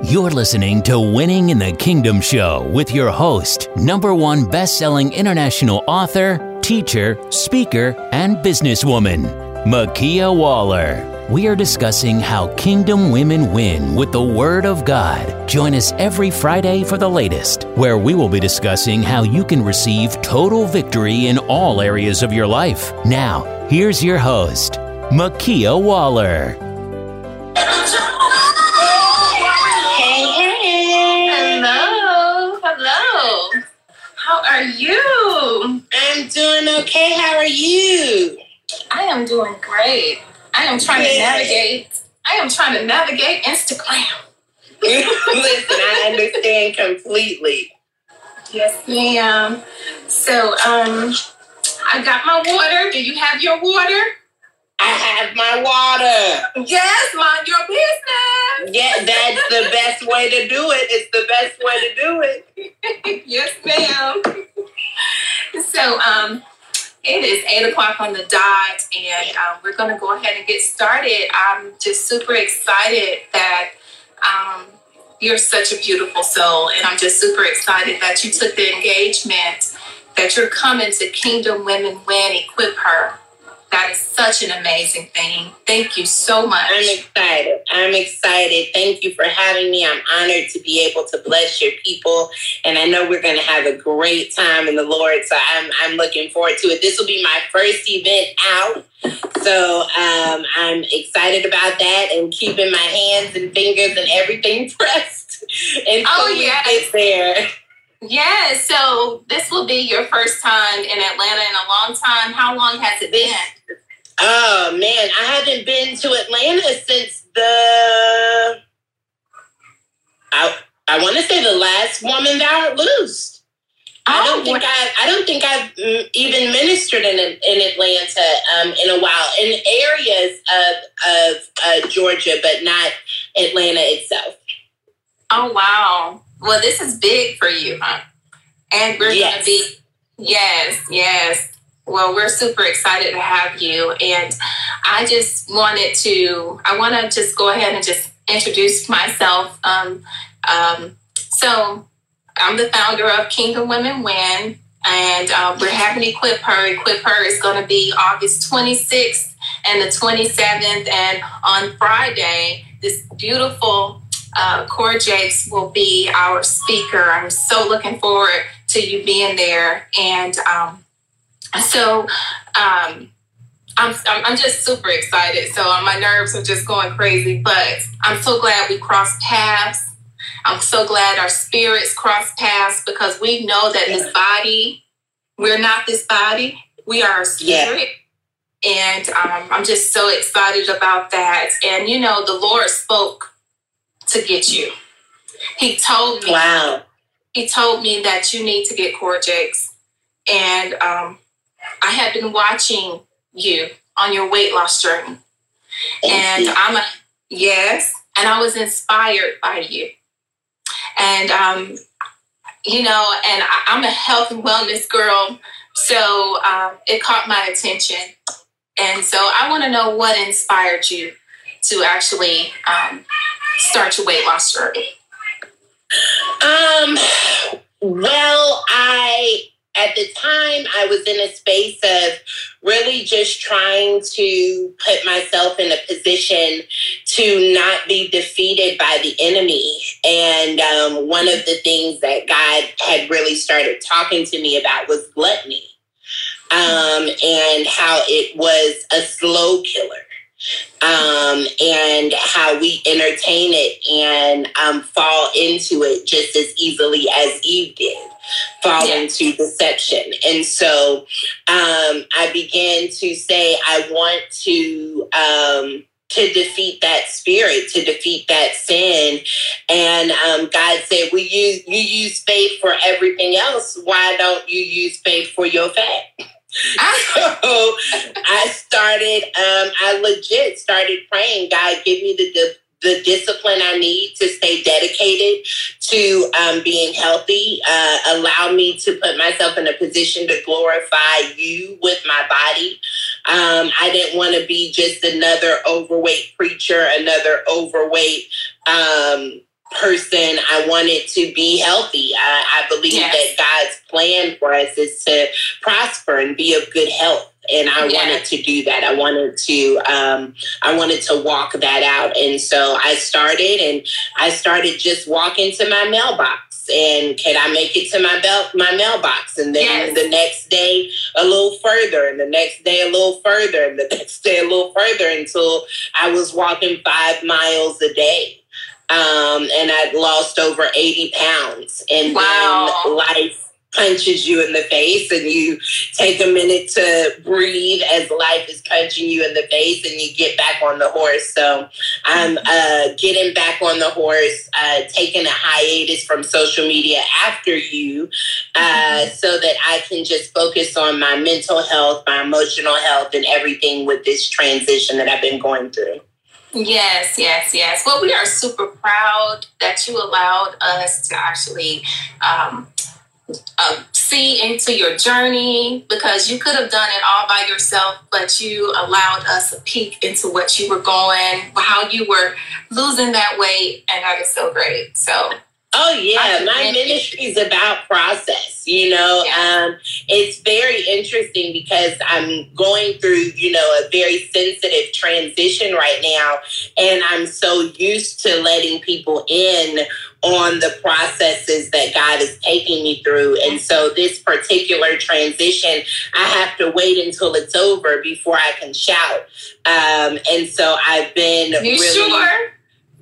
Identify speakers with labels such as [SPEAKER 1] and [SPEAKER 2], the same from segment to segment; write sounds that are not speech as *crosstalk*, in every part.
[SPEAKER 1] You're listening to Winning in the Kingdom Show with your host, number one best-selling international author, teacher, speaker, and businesswoman, Makia Waller. We are discussing how kingdom women win with the Word of God. Join us every Friday for the latest, where we will be discussing how you can receive total victory in all areas of your life. Now, here's your host, Makia Waller.
[SPEAKER 2] Are you?
[SPEAKER 3] I'm doing okay. How are you?
[SPEAKER 2] I am doing great. I am trying to navigate. I am trying to navigate Instagram. *laughs*
[SPEAKER 3] Listen, I understand completely.
[SPEAKER 2] Yes, ma'am. So, um, I got my water. Do you have your water?
[SPEAKER 3] I have my water.
[SPEAKER 2] Yes, mind your business.
[SPEAKER 3] Yeah, that's the best way to do it. It's the best way to do it. *laughs*
[SPEAKER 2] yes, ma'am. So, um, it is eight o'clock on the dot, and um, we're going to go ahead and get started. I'm just super excited that um, you're such a beautiful soul, and I'm just super excited that you took the engagement, that you're coming to Kingdom Women Win, equip her. That is such an amazing thing. Thank you so much.
[SPEAKER 3] I'm excited. I'm excited. Thank you for having me. I'm honored to be able to bless your people. And I know we're going to have a great time in the Lord. So I'm, I'm looking forward to it. This will be my first event out. So um, I'm excited about that and keeping my hands and fingers and everything *laughs* pressed until
[SPEAKER 2] Oh,
[SPEAKER 3] we
[SPEAKER 2] yes.
[SPEAKER 3] get there.
[SPEAKER 2] Yeah, so this will be your first time in Atlanta in a long time. How long has it been?
[SPEAKER 3] Oh man, I haven't been to Atlanta since the I I want to say the last woman thou art loosed. I don't think I I don't think I've even ministered in in Atlanta um, in a while in areas of of uh, Georgia, but not Atlanta itself.
[SPEAKER 2] Oh wow. Well, this is big for you, huh? And we're
[SPEAKER 3] Yes.
[SPEAKER 2] gonna be yes, yes. Well, we're super excited to have you, and I just wanted to. I want to just go ahead and just introduce myself. Um, um, so, I'm the founder of Kingdom Women Win, and uh, we're having Equip Her. Equip Her is going to be August 26th and the 27th, and on Friday, this beautiful uh, Cora Jakes will be our speaker. I'm so looking forward to you being there. And um, so um, I'm, I'm, just super excited. So uh, my nerves are just going crazy, but I'm so glad we crossed paths. I'm so glad our spirits crossed paths because we know that this body, we're not this body, we are a
[SPEAKER 3] Yeah.
[SPEAKER 2] spirit. And um, I'm just so excited about that. And you know, the Lord spoke to get you. He told me
[SPEAKER 3] Wow.
[SPEAKER 2] he told me that you need to get Cora Jakes. And um, I have been watching you on your weight loss journey.
[SPEAKER 3] Thank
[SPEAKER 2] and
[SPEAKER 3] you.
[SPEAKER 2] I'm a yes, and I was inspired by you. And um, you know, and I, I'm a health and wellness girl, so um, it caught my attention. And so I want to know what inspired you to actually um, start your weight loss journey.
[SPEAKER 3] Um, well, I at the time I was in a space of really just trying to put myself in a position to not be defeated by the enemy. And um, one of the things that God had really started talking to me about was gluttony. Um, and how it was a slow killer um, and how we entertain it and um, fall into it just as easily as Eve did, fall
[SPEAKER 2] Yeah.
[SPEAKER 3] into deception. And so um, I began to say, I want to. Um, to defeat that spirit, to defeat that sin, and um, God said, "We use you use faith for everything else. Why don't you use faith for your fat?" *laughs* so I started, um, I legit started praying, God, give me the, the the discipline I need to stay dedicated to um, being healthy. Uh, allow me to put myself in a position to glorify you with my body. Um, I didn't want to be just another overweight preacher, another overweight um, person. I wanted to be healthy. I, I believe yes. that God's plan for us is to prosper and be of good health and I yeah. wanted to do that. I wanted to um, I wanted to walk that out, and so I started, and I started just walking to my mailbox, and can I make it to my belt my mailbox, and then yes. the next day a little further, and the next day a little further, and the *laughs* next day a little further until I was walking five miles a day. Um, and I'd lost over 80 pounds. And wow. then life punches you in the face and you take a minute to breathe as life is punching you in the face and you get back on the horse so i'm uh, getting back on the horse uh, taking a hiatus from social media after you uh, mm-hmm. so that i can just focus on my mental health my emotional health and everything with this transition that i've been going through
[SPEAKER 2] Yes, yes, yes. Well, we are super proud that you allowed us to actually um, uh, see into your journey because you could have done it all by yourself, but you allowed us a peek into what you were going, how you were losing that weight, and that is so great. So
[SPEAKER 3] Oh yeah, my ministry is about process. You know, yeah. um, it's very interesting because I'm going through, you know, a very sensitive transition right now, and I'm so used to letting people in on the processes that God is taking me through. And so this particular transition, I have to wait until it's over before I can shout. Um, and so I've been
[SPEAKER 2] you
[SPEAKER 3] really,
[SPEAKER 2] sure?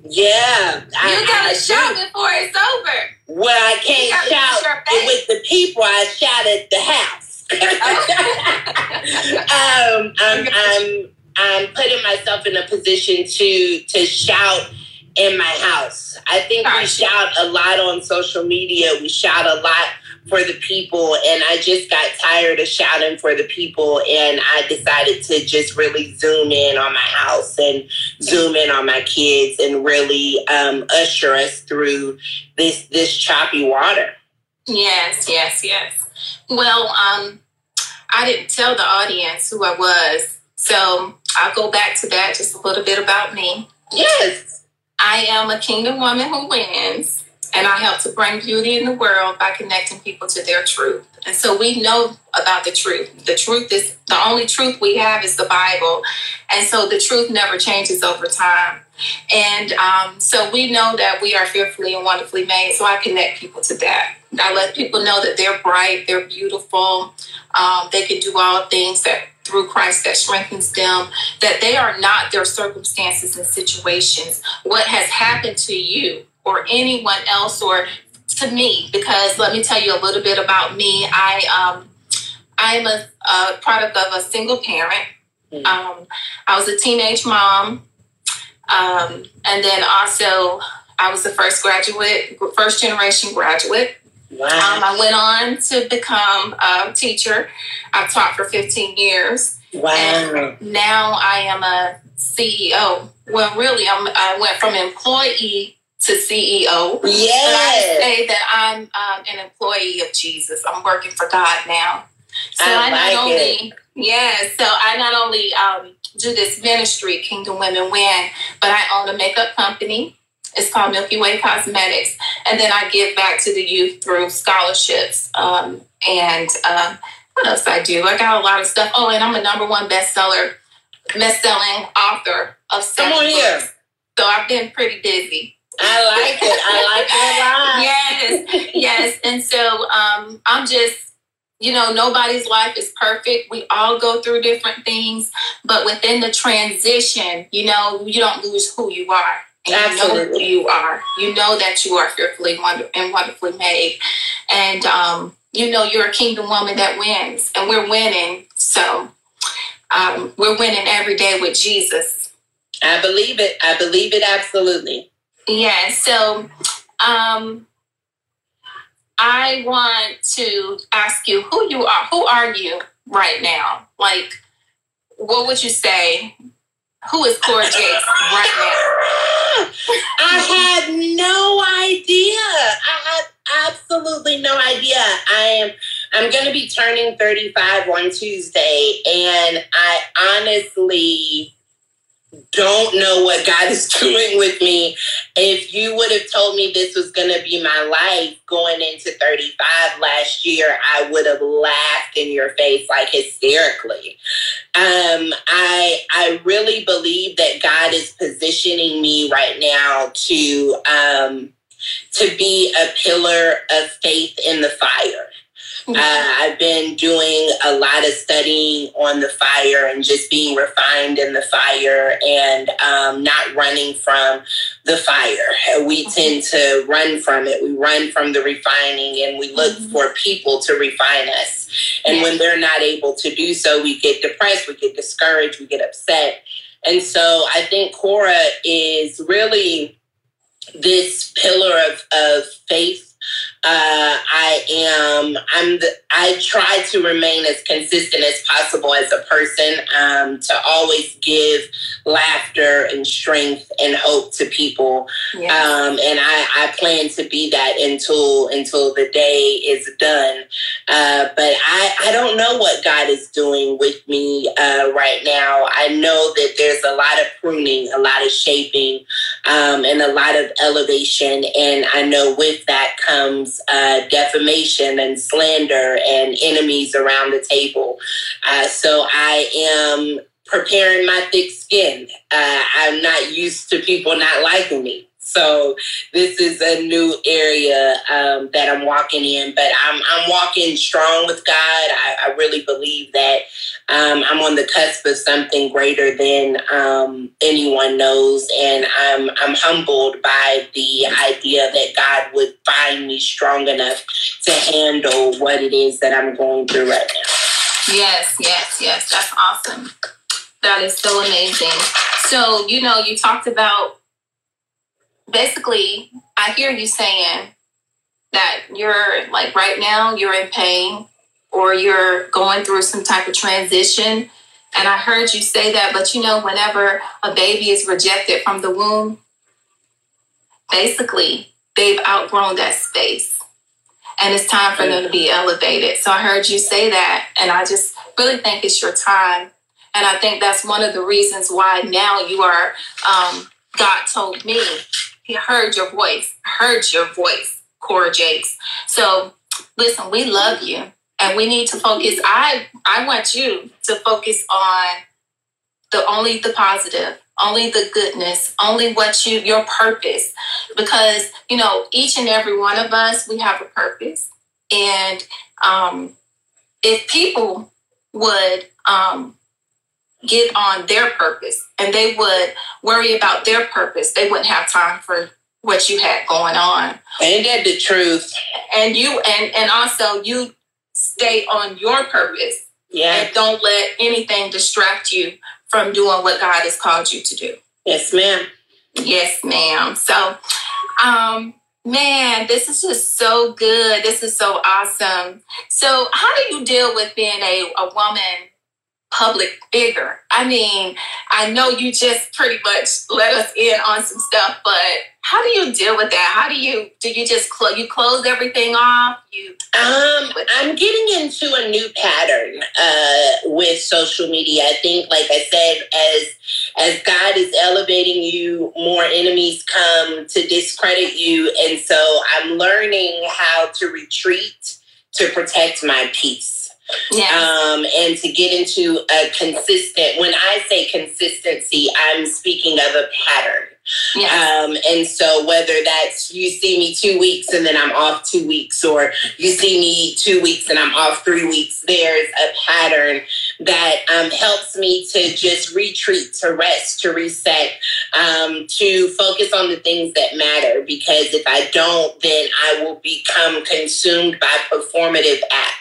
[SPEAKER 3] Yeah.
[SPEAKER 2] You I, gotta I shout do. before it's over.
[SPEAKER 3] Well, I can't shout it with the people, I shout at the house. *laughs* um, I'm, I'm I'm putting myself in a position to to shout in my house. I think we shout a lot on social media. We shout a lot for the people, and I just got tired of shouting for the people, and I decided to just really zoom in on my house and zoom in on my kids, and really um, usher us through this this choppy water.
[SPEAKER 2] Yes, yes, yes. Well, um, I didn't tell the audience who I was, so I'll go back to that just a little bit about me.
[SPEAKER 3] Yes.
[SPEAKER 2] I am a kingdom woman who wins, and I help to bring beauty in the world by connecting people to their truth. And so we know about the truth. The truth is the only truth we have is the Bible. And so the truth never changes over time. And um, so we know that we are fearfully and wonderfully made. So I connect people to that. I let people know that they're bright, they're beautiful, um, they can do all things that through Christ that strengthens them, that they are not their circumstances and situations. What has happened to you or anyone else or to me, because let me tell you a little bit about me. I um, I am a, a product of a single parent. Mm-hmm. Um, I was a teenage mom, um, and then also I was the first graduate, first generation graduate. Wow. Um, I went on to become a teacher. I've taught for 15 years.
[SPEAKER 3] Wow. And
[SPEAKER 2] now I am a CEO. Well, really, I'm, I went from employee to CEO.
[SPEAKER 3] Yes.
[SPEAKER 2] I say that I'm um, an employee of Jesus. I'm working for God now. So I, I not like only, it. yeah, so I not only um, do this ministry, Kingdom Women Win, but I own a makeup company. It's called Milky Way Cosmetics. And then I give back to the youth through scholarships. Um, and um, what else I do? I got a lot of stuff. Oh, and I'm a number one bestseller, best-selling author of seven Come on books. Here. So I've been pretty busy.
[SPEAKER 3] I like it. I
[SPEAKER 2] like it a lot. yes, yes. And so um, I'm just, you know, nobody's life is perfect. We all go through different things, but within the transition, you know, you don't lose who you are. And Absolutely. you know who you are. You know that you are fearfully and wonderfully made. And um, you know you're a kingdom woman that wins. And we're winning. So um, we're winning every day with Jesus.
[SPEAKER 3] I believe it. I believe it absolutely.
[SPEAKER 2] Yeah. So um, I want to ask you who you are. Who are you right now? Like, what would you say who is Cora Jakes right now?
[SPEAKER 3] I had no idea. I had absolutely no idea. I am I'm going to be turning 35 on Tuesday and I honestly don't know what God is *laughs* doing with me. If you would have told me this was going to be my life going into 35 last year, I would have laughed in your face like hysterically. Um, I I really believe that God is positioning me right now to um, to be a pillar of faith in the fire. Uh, I've been doing a lot of studying on the fire and just being refined in the fire and um, not running from the fire. We tend to run from it. We run from the refining and we look mm-hmm. for people to refine us. And when they're not able to do so, we get depressed, we get discouraged, we get upset. And so I think Cora is really this pillar of, of faith uh, I am. I'm. The, I try to remain as consistent as possible as a person. Um, to always give laughter and strength and hope to people. Um, and I, I plan to be that until until the day is done. Uh, but I, I don't know what God is doing with me uh, right now. I know that there's a lot of pruning, a lot of shaping, um, and a lot of elevation. And I know with that comes uh, defamation and slander and enemies around the table. Uh, so I am preparing my thick skin. Uh, I'm not used to people not liking me. So this is a new area um, that I'm walking in, but I'm I'm walking strong with God. I, I really believe that um, I'm on the cusp of something greater than um, anyone knows, and I'm I'm humbled by the idea that God would find me strong enough to handle what it is that I'm going through right now.
[SPEAKER 2] Yes, yes, yes. That's awesome. That is so amazing. So you know, you talked about basically, I hear you saying that you're like right now you're in pain or you're going through some type of transition. And I heard you say that, but you know, whenever a baby is rejected from the womb, basically they've outgrown that space and it's time for them to be elevated. So I heard you say that, and I just really think it's your time. And I think that's one of the reasons why now you are, um, God told me he heard your voice, heard your voice, Cora Jakes. So listen, we love you and we need to focus. I I want you to focus on the only the positive, only the goodness, only what you your purpose. Because, you know, each and every one of us, we have a purpose. And um if people would um get on their purpose and they would worry about their purpose, they wouldn't have time for what you had going on.
[SPEAKER 3] Ain't that the truth?
[SPEAKER 2] And you and and also you stay on your purpose. Yeah. And don't let anything distract you from doing what God has called you to do.
[SPEAKER 3] Yes, ma'am.
[SPEAKER 2] Yes, ma'am. So um Man, this is just so good. This is so awesome. So, how do you deal with being a, a woman public figure. I mean, I know you just pretty much let us in on some stuff, but how do you deal with that? How do you do you just close you close everything off? You
[SPEAKER 3] um I'm getting into a new pattern uh with social media. I think like I said as as God is elevating you, more enemies come to discredit you and so I'm learning how to retreat to protect my peace. Um, and to get into a consistent, when I say consistency, I'm speaking of a pattern. Um, and so whether that's you see me two weeks and then I'm off two weeks, or you see me two weeks and I'm off three weeks, there's a pattern that um, helps me to just retreat, to rest, to reset, um, to focus on the things that matter. Because if I don't, then I will become consumed by performative apps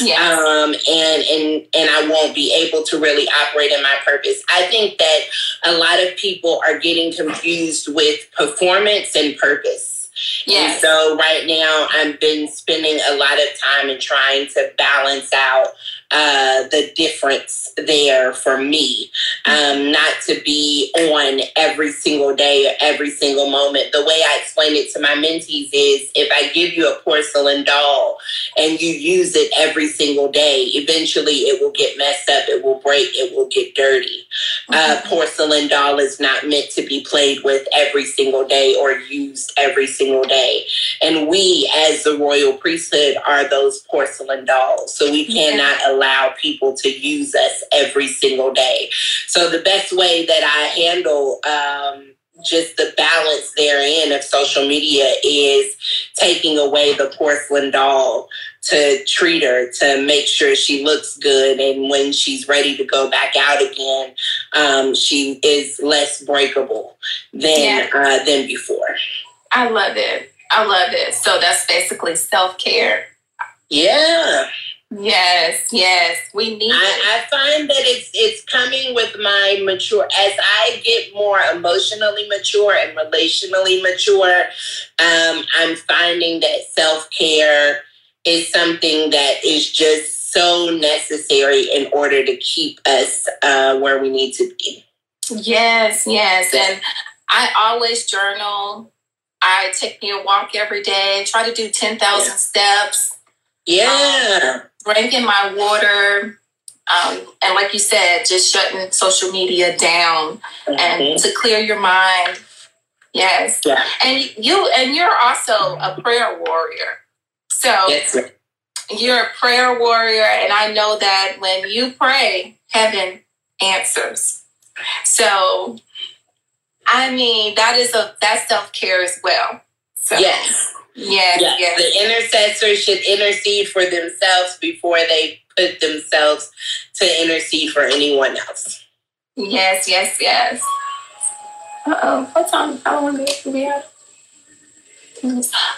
[SPEAKER 3] Yes. Um, and and and I won't be able to really operate in my purpose. I think that a lot of people are getting confused with performance and purpose. Yes. And so right now I've been spending a lot of time and trying to balance out uh, the difference there for me. Um, not to be on every single day or every single moment. The way I explain it to my mentees is if I give you a porcelain doll and you use it every single day, eventually it will get messed up, it will break, it will get dirty. Uh, porcelain doll is not meant to be played with every single day or used every single day. And we, as the royal priesthood, are those porcelain dolls. So we cannot yeah. Allow people to use us every single day. So the best way that I handle um, just the balance therein of social media is taking away the porcelain doll to treat her to make sure she looks good. And when she's ready to go back out again um, she is less breakable than yeah. uh, than before.
[SPEAKER 2] I love it. I love it. So that's basically self-care.
[SPEAKER 3] Yeah
[SPEAKER 2] Yes, yes, we need.
[SPEAKER 3] I, I, find that it's it's coming with my mature as I get more emotionally mature and relationally mature. Um, I'm finding that self care is something that is just so necessary in order to keep us uh, where we need to be.
[SPEAKER 2] Yes, yes, and I always journal. I take me a walk every day. Try to do ten thousand yeah. steps.
[SPEAKER 3] Yeah. Um,
[SPEAKER 2] drinking my water, um, and like you said, just shutting social media down mm-hmm. and to clear your mind. Yes. Yeah. And you and you're also a prayer warrior. So yes. you're a prayer warrior, and I know that when you pray, heaven answers. So I mean that is a that's self care as well. So
[SPEAKER 3] yes.
[SPEAKER 2] Yes, yes, yes.
[SPEAKER 3] The intercessor should intercede for themselves before they put themselves to intercede for anyone else.
[SPEAKER 2] Yes, yes, yes. Uh oh, what time? How long do we have?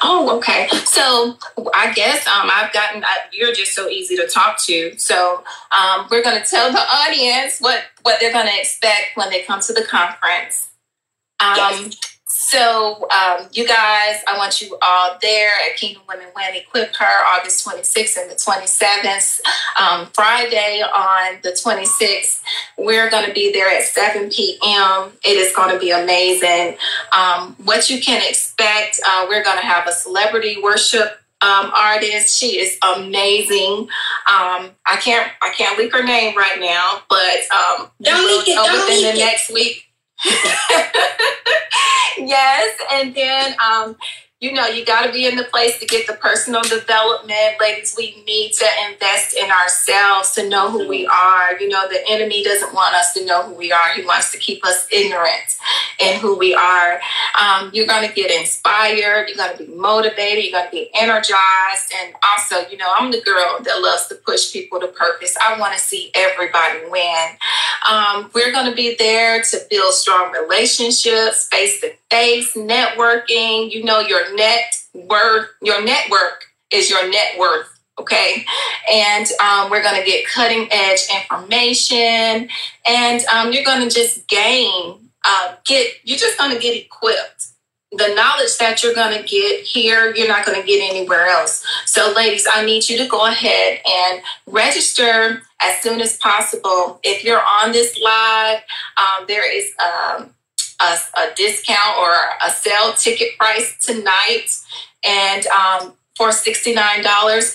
[SPEAKER 2] Oh, okay. So I guess um, I've gotten. Uh, you're just so easy to talk to. So um, we're going to tell the audience what what they're going to expect when they come to the conference. Um, yes. So, um, you guys, I want you all there at Kingdom Women Win Equip Her August 26th and the 27th. Um, Friday on the 26th, we're going to be there at 7 p.m. It is going to be amazing. Um, what you can expect, uh, we're going to have a celebrity worship um, artist. She is amazing. Um, I can't I can't leak her name right now, but um,
[SPEAKER 3] don't leak it. Don't
[SPEAKER 2] within
[SPEAKER 3] leak
[SPEAKER 2] the
[SPEAKER 3] it.
[SPEAKER 2] next week *laughs* yes, and then um, you know, you got to be in the place to get the personal development. Ladies, we need to invest in ourselves to know who we are. You know, the enemy doesn't want us to know who we are, he wants to keep us ignorant in who we are. Um, you're going to get inspired, you're going to be motivated, you're going to be energized. And also, you know, I'm the girl that loves to push people to purpose. I want to see everybody win. Um, we're going to be there to build strong relationships, face to face, networking. You know, your net worth, your network is your net worth. Okay. And um, we're going to get cutting edge information and um, you're going to just gain, uh, get, you're just going to get equipped. The knowledge that you're going to get here, you're not going to get anywhere else. So, ladies, I need you to go ahead and register as soon as possible. If you're on this live, um, there is um, a, a discount or a sale ticket price tonight. And um, for $69.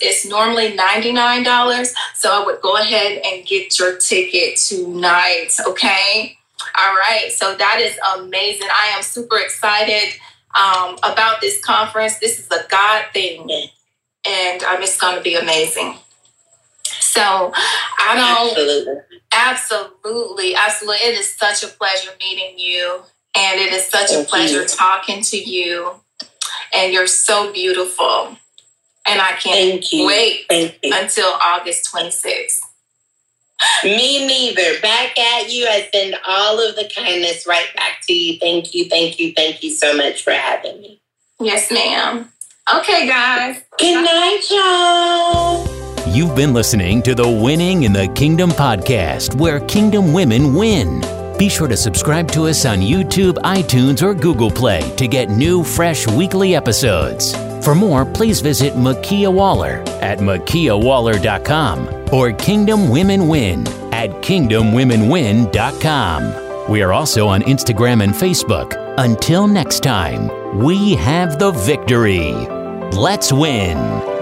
[SPEAKER 2] It's normally $99. So I would go ahead and get your ticket tonight. Okay. All right. So that is amazing. I am super excited um, about this conference. This is a God thing. And um, it's going to be amazing. So I don't. Absolutely. Absolutely. Absolutely. It is such a pleasure meeting you. And it is such Thank a pleasure you. talking to you. And you're so beautiful. And I can't wait until August 26th.
[SPEAKER 3] Me neither. Back at you. I send all of the kindness right back to you. Thank you, thank you, thank you so much for having me.
[SPEAKER 2] Yes, ma'am. Okay, guys.
[SPEAKER 3] Good night, y'all.
[SPEAKER 1] You've been listening to the Winning in the Kingdom podcast, where kingdom women win. Be sure to subscribe to us on YouTube, iTunes, or Google Play to get new, fresh weekly episodes. For more, please visit Makia Waller at makiawaller.com or Kingdom Women Win at kingdomwomenwin.com. We are also on Instagram and Facebook. Until next time, we have the victory. Let's win.